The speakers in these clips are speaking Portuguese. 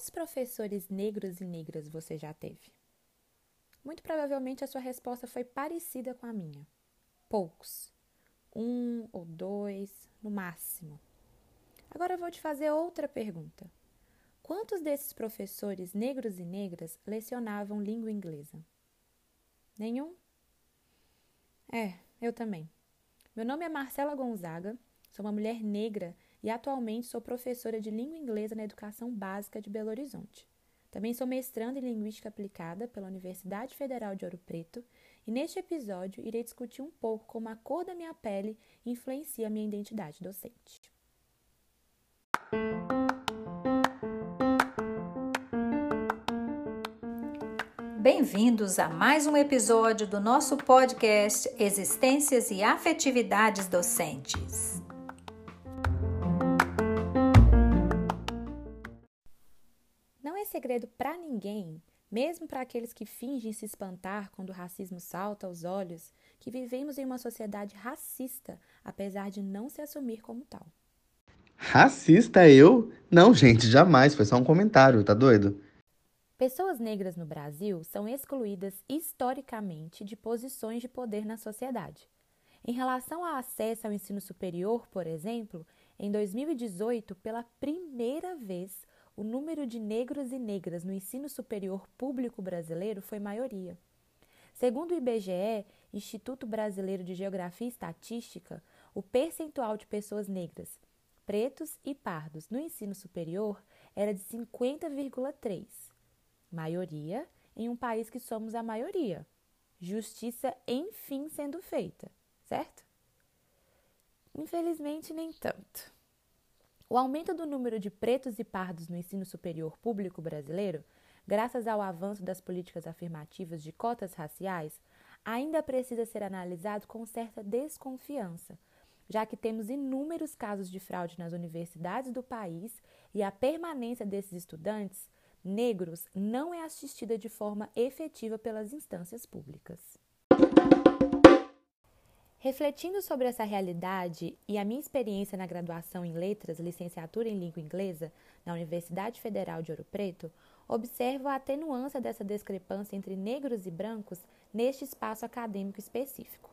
Quantos professores negros e negras você já teve? Muito provavelmente a sua resposta foi parecida com a minha. Poucos. Um ou dois, no máximo. Agora eu vou te fazer outra pergunta. Quantos desses professores negros e negras lecionavam língua inglesa? Nenhum? É, eu também. Meu nome é Marcela Gonzaga, sou uma mulher negra e atualmente sou professora de língua inglesa na educação básica de Belo Horizonte. Também sou mestranda em Linguística Aplicada pela Universidade Federal de Ouro Preto e neste episódio irei discutir um pouco como a cor da minha pele influencia a minha identidade docente. Bem-vindos a mais um episódio do nosso podcast Existências e Afetividades Docentes. Segredo para ninguém, mesmo para aqueles que fingem se espantar quando o racismo salta aos olhos, que vivemos em uma sociedade racista, apesar de não se assumir como tal. Racista eu? Não, gente, jamais. Foi só um comentário, tá doido? Pessoas negras no Brasil são excluídas historicamente de posições de poder na sociedade. Em relação ao acesso ao ensino superior, por exemplo, em 2018, pela primeira vez, o número de negros e negras no ensino superior público brasileiro foi maioria. Segundo o IBGE, Instituto Brasileiro de Geografia e Estatística, o percentual de pessoas negras, pretos e pardos no ensino superior era de 50,3 maioria em um país que somos a maioria. Justiça, enfim, sendo feita, certo? Infelizmente, nem tanto. O aumento do número de pretos e pardos no ensino superior público brasileiro, graças ao avanço das políticas afirmativas de cotas raciais, ainda precisa ser analisado com certa desconfiança, já que temos inúmeros casos de fraude nas universidades do país e a permanência desses estudantes negros não é assistida de forma efetiva pelas instâncias públicas. Refletindo sobre essa realidade e a minha experiência na graduação em Letras, licenciatura em Língua Inglesa, na Universidade Federal de Ouro Preto, observo a atenuância dessa discrepância entre negros e brancos neste espaço acadêmico específico.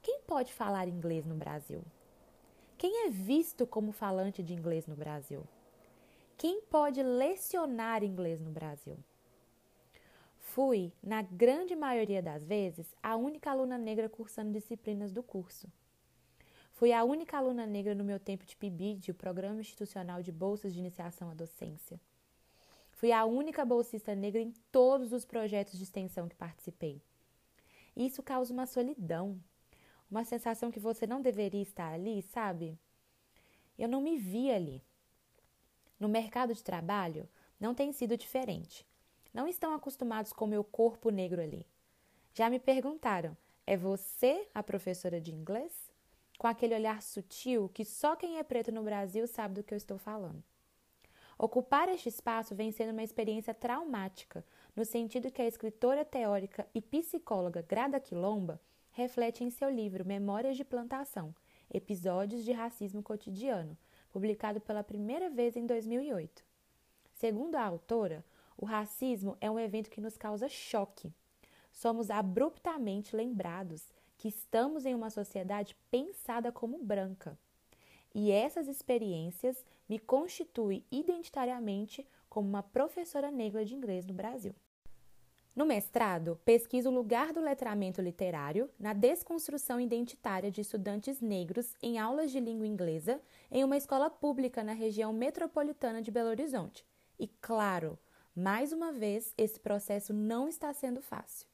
Quem pode falar inglês no Brasil? Quem é visto como falante de inglês no Brasil? Quem pode lecionar inglês no Brasil? Fui, na grande maioria das vezes, a única aluna negra cursando disciplinas do curso. Fui a única aluna negra no meu tempo de PIBID, o Programa Institucional de Bolsas de Iniciação à Docência. Fui a única bolsista negra em todos os projetos de extensão que participei. Isso causa uma solidão, uma sensação que você não deveria estar ali, sabe? Eu não me vi ali. No mercado de trabalho, não tem sido diferente. Não estão acostumados com meu corpo negro ali. Já me perguntaram: é você a professora de inglês? Com aquele olhar sutil que só quem é preto no Brasil sabe do que eu estou falando. Ocupar este espaço vem sendo uma experiência traumática, no sentido que a escritora teórica e psicóloga Grada Quilomba reflete em seu livro Memórias de Plantação Episódios de Racismo Cotidiano, publicado pela primeira vez em 2008. Segundo a autora, o racismo é um evento que nos causa choque. Somos abruptamente lembrados que estamos em uma sociedade pensada como branca. E essas experiências me constituem identitariamente como uma professora negra de inglês no Brasil. No mestrado, pesquiso o lugar do letramento literário na desconstrução identitária de estudantes negros em aulas de língua inglesa em uma escola pública na região metropolitana de Belo Horizonte. E, claro, mais uma vez, esse processo não está sendo fácil.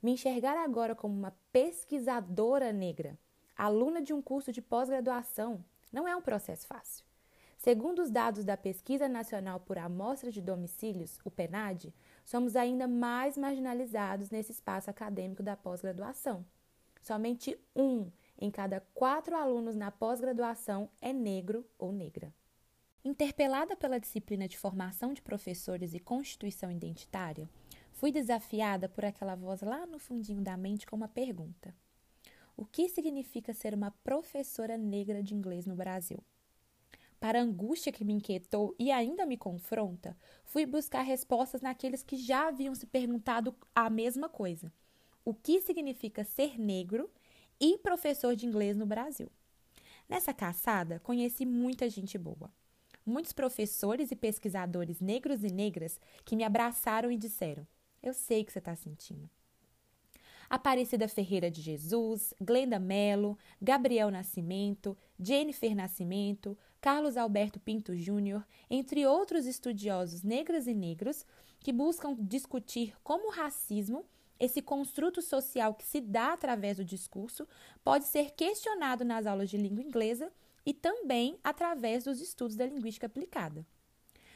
Me enxergar agora como uma pesquisadora negra, aluna de um curso de pós-graduação, não é um processo fácil. Segundo os dados da Pesquisa Nacional por Amostra de Domicílios, o PENAD, somos ainda mais marginalizados nesse espaço acadêmico da pós-graduação. Somente um em cada quatro alunos na pós-graduação é negro ou negra. Interpelada pela disciplina de formação de professores e constituição identitária, fui desafiada por aquela voz lá no fundinho da mente com uma pergunta: O que significa ser uma professora negra de inglês no Brasil? para a angústia que me inquietou e ainda me confronta, fui buscar respostas naqueles que já haviam se perguntado a mesma coisa: o que significa ser negro e professor de inglês no Brasil? Nessa caçada, conheci muita gente boa. Muitos professores e pesquisadores negros e negras que me abraçaram e disseram: Eu sei que você está sentindo. Aparecida Ferreira de Jesus, Glenda Mello, Gabriel Nascimento, Jennifer Nascimento, Carlos Alberto Pinto Júnior, entre outros estudiosos negras e negros que buscam discutir como o racismo, esse construto social que se dá através do discurso, pode ser questionado nas aulas de língua inglesa e também através dos estudos da linguística aplicada.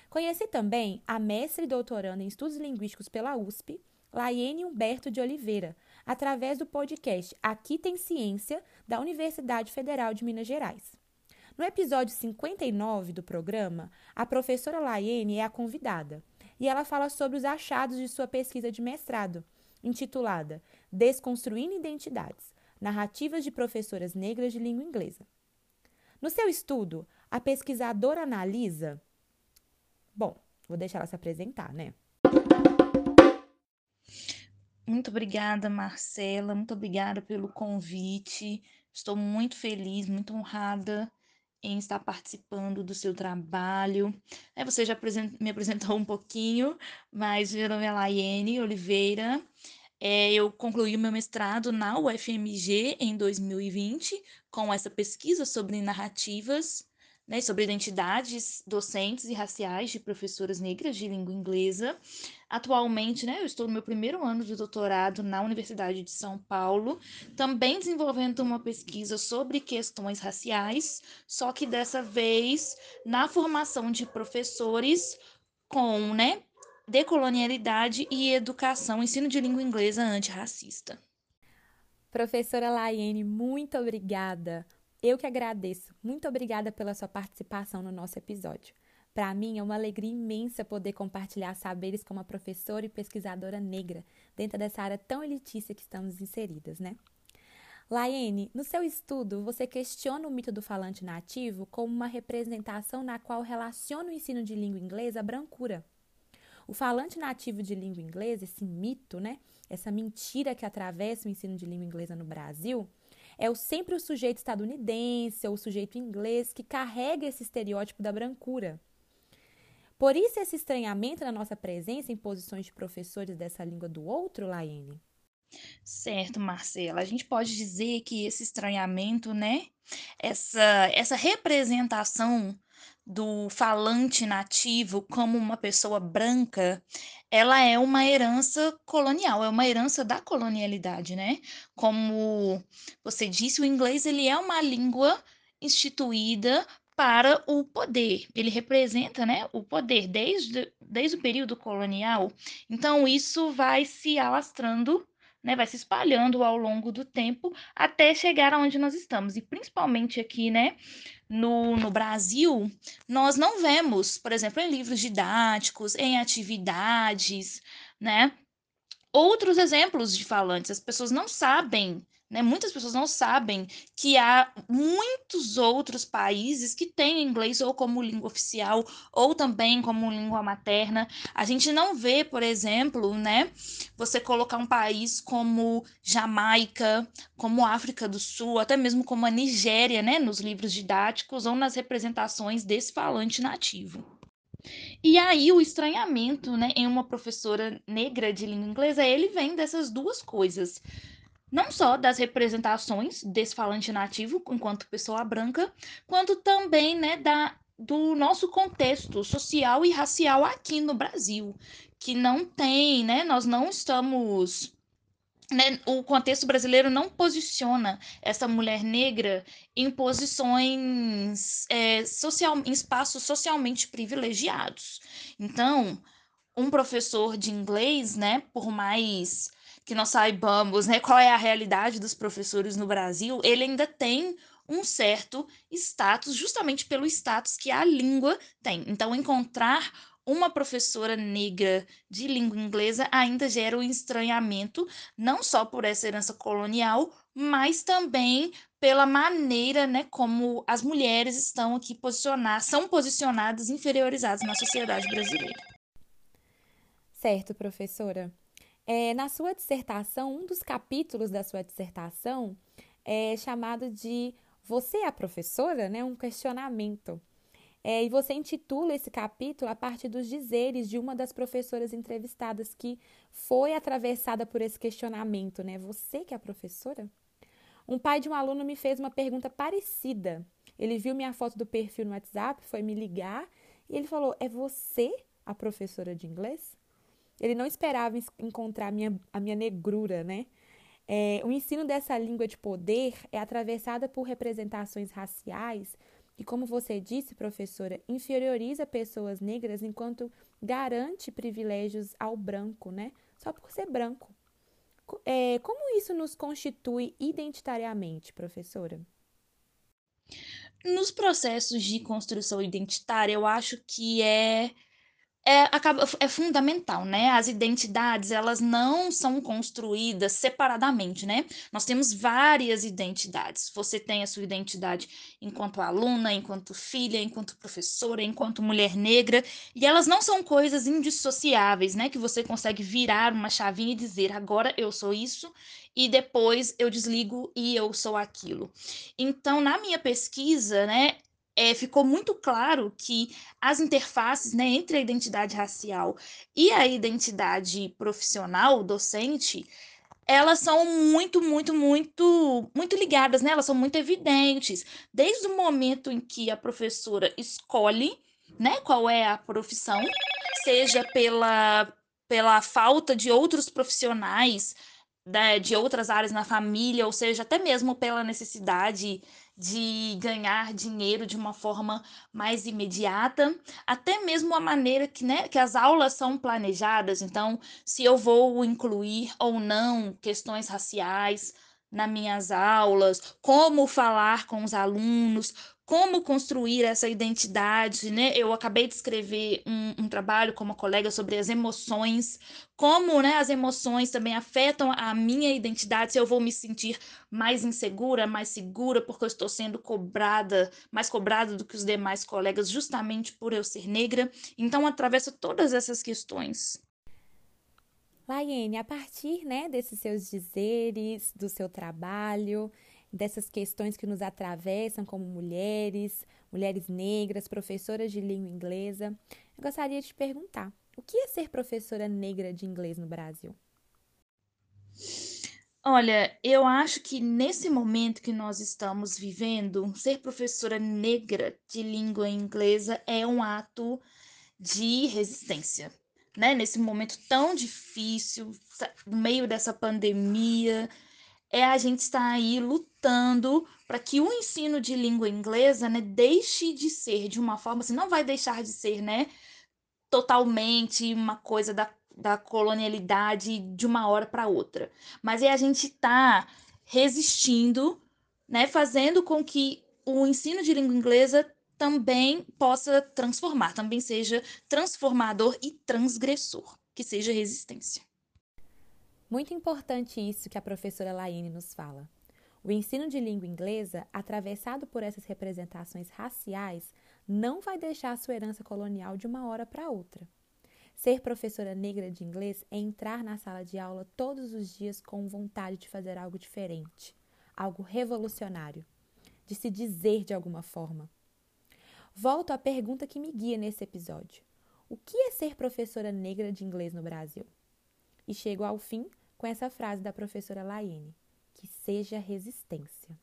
Conheci também a mestre e doutoranda em estudos linguísticos pela USP, Laiene Humberto de Oliveira, através do podcast Aqui Tem Ciência, da Universidade Federal de Minas Gerais. No episódio 59 do programa, a professora Laiene é a convidada e ela fala sobre os achados de sua pesquisa de mestrado, intitulada Desconstruindo Identidades Narrativas de Professoras Negras de Língua Inglesa. No seu estudo, a pesquisadora analisa. Bom, vou deixar ela se apresentar, né? Muito obrigada, Marcela. Muito obrigada pelo convite. Estou muito feliz, muito honrada em estar participando do seu trabalho. É, você já me apresentou um pouquinho, mas meu nome é Laiane Oliveira. É, eu concluí o meu mestrado na UFMG em 2020 com essa pesquisa sobre narrativas né, sobre identidades docentes e raciais de professoras negras de língua inglesa. Atualmente, né, eu estou no meu primeiro ano de doutorado na Universidade de São Paulo, também desenvolvendo uma pesquisa sobre questões raciais, só que dessa vez na formação de professores com, né, decolonialidade e educação, ensino de língua inglesa antirracista. Professora Laiene, muito obrigada eu que agradeço. Muito obrigada pela sua participação no nosso episódio. Para mim é uma alegria imensa poder compartilhar saberes como uma professora e pesquisadora negra dentro dessa área tão elitícia que estamos inseridas, né? Laiene, no seu estudo, você questiona o mito do falante nativo como uma representação na qual relaciona o ensino de língua inglesa à brancura. O falante nativo de língua inglesa, esse mito, né? Essa mentira que atravessa o ensino de língua inglesa no Brasil, é o, sempre o sujeito estadunidense ou o sujeito inglês que carrega esse estereótipo da brancura. Por isso, esse estranhamento na nossa presença em posições de professores dessa língua do outro, Laine? Certo, Marcela. A gente pode dizer que esse estranhamento, né? Essa, essa representação do falante nativo como uma pessoa branca, ela é uma herança colonial, é uma herança da colonialidade, né? Como você disse, o inglês ele é uma língua instituída para o poder. Ele representa, né, o poder desde, desde o período colonial. Então isso vai se alastrando né, vai se espalhando ao longo do tempo até chegar aonde nós estamos. E principalmente aqui, né, no, no Brasil, nós não vemos, por exemplo, em livros didáticos, em atividades, né, outros exemplos de falantes. As pessoas não sabem né? Muitas pessoas não sabem que há muitos outros países que têm inglês ou como língua oficial ou também como língua materna. A gente não vê, por exemplo, né, você colocar um país como Jamaica, como África do Sul, até mesmo como a Nigéria, né, nos livros didáticos ou nas representações desse falante nativo. E aí o estranhamento, né, em uma professora negra de língua inglesa, ele vem dessas duas coisas não só das representações desse falante nativo enquanto pessoa branca, quanto também né, da, do nosso contexto social e racial aqui no Brasil, que não tem, né, nós não estamos né, o contexto brasileiro não posiciona essa mulher negra em posições é, social, em espaços socialmente privilegiados. Então, um professor de inglês, né, por mais que nós saibamos né, qual é a realidade dos professores no Brasil, ele ainda tem um certo status, justamente pelo status que a língua tem. Então, encontrar uma professora negra de língua inglesa ainda gera um estranhamento, não só por essa herança colonial, mas também pela maneira, né, como as mulheres estão aqui posicionadas, são posicionadas inferiorizadas na sociedade brasileira. Certo, professora. É, na sua dissertação, um dos capítulos da sua dissertação é chamado de Você é a professora? Né? Um questionamento. É, e você intitula esse capítulo a partir dos dizeres de uma das professoras entrevistadas que foi atravessada por esse questionamento, né? Você que é a professora? Um pai de um aluno me fez uma pergunta parecida. Ele viu minha foto do perfil no WhatsApp, foi me ligar e ele falou: É você a professora de inglês? Ele não esperava encontrar a minha, a minha negrura, né? É, o ensino dessa língua de poder é atravessada por representações raciais e, como você disse, professora, inferioriza pessoas negras enquanto garante privilégios ao branco, né? Só por ser branco. É, como isso nos constitui identitariamente, professora? Nos processos de construção identitária, eu acho que é é, acaba, é fundamental, né? As identidades, elas não são construídas separadamente, né? Nós temos várias identidades. Você tem a sua identidade enquanto aluna, enquanto filha, enquanto professora, enquanto mulher negra, e elas não são coisas indissociáveis, né? Que você consegue virar uma chavinha e dizer, agora eu sou isso, e depois eu desligo e eu sou aquilo. Então, na minha pesquisa, né, é, ficou muito claro que as interfaces né, entre a identidade racial e a identidade profissional docente elas são muito, muito, muito, muito ligadas, né? Elas são muito evidentes. Desde o momento em que a professora escolhe, né, qual é a profissão, seja pela, pela falta de outros profissionais né, de outras áreas na família, ou seja, até mesmo pela necessidade de ganhar dinheiro de uma forma mais imediata, até mesmo a maneira que, né, que as aulas são planejadas. Então, se eu vou incluir ou não questões raciais nas minhas aulas, como falar com os alunos, como construir essa identidade, né? Eu acabei de escrever um, um, trabalho com uma colega sobre as emoções, como né, as emoções também afetam a minha identidade, se eu vou me sentir mais insegura, mais segura, porque eu estou sendo cobrada, mais cobrada do que os demais colegas, justamente por eu ser negra. Então, atravessa todas essas questões. Laiane, a partir né, desses seus dizeres, do seu trabalho, dessas questões que nos atravessam como mulheres, mulheres negras, professoras de língua inglesa, eu gostaria de te perguntar: o que é ser professora negra de inglês no Brasil? Olha, eu acho que nesse momento que nós estamos vivendo, ser professora negra de língua inglesa é um ato de resistência. Né? Nesse momento tão difícil, no meio dessa pandemia, é a gente estar aí lutando para que o ensino de língua inglesa, né, deixe de ser de uma forma, assim, não vai deixar de ser, né, totalmente uma coisa da, da colonialidade de uma hora para outra, mas é a gente tá resistindo, né, fazendo com que o ensino de língua inglesa também possa transformar, também seja transformador e transgressor, que seja resistência. Muito importante isso que a professora Laine nos fala. O ensino de língua inglesa, atravessado por essas representações raciais, não vai deixar sua herança colonial de uma hora para outra. Ser professora negra de inglês é entrar na sala de aula todos os dias com vontade de fazer algo diferente, algo revolucionário, de se dizer de alguma forma. Volto à pergunta que me guia nesse episódio: o que é ser professora negra de inglês no Brasil? E chego ao fim com essa frase da professora Laiene: que seja resistência.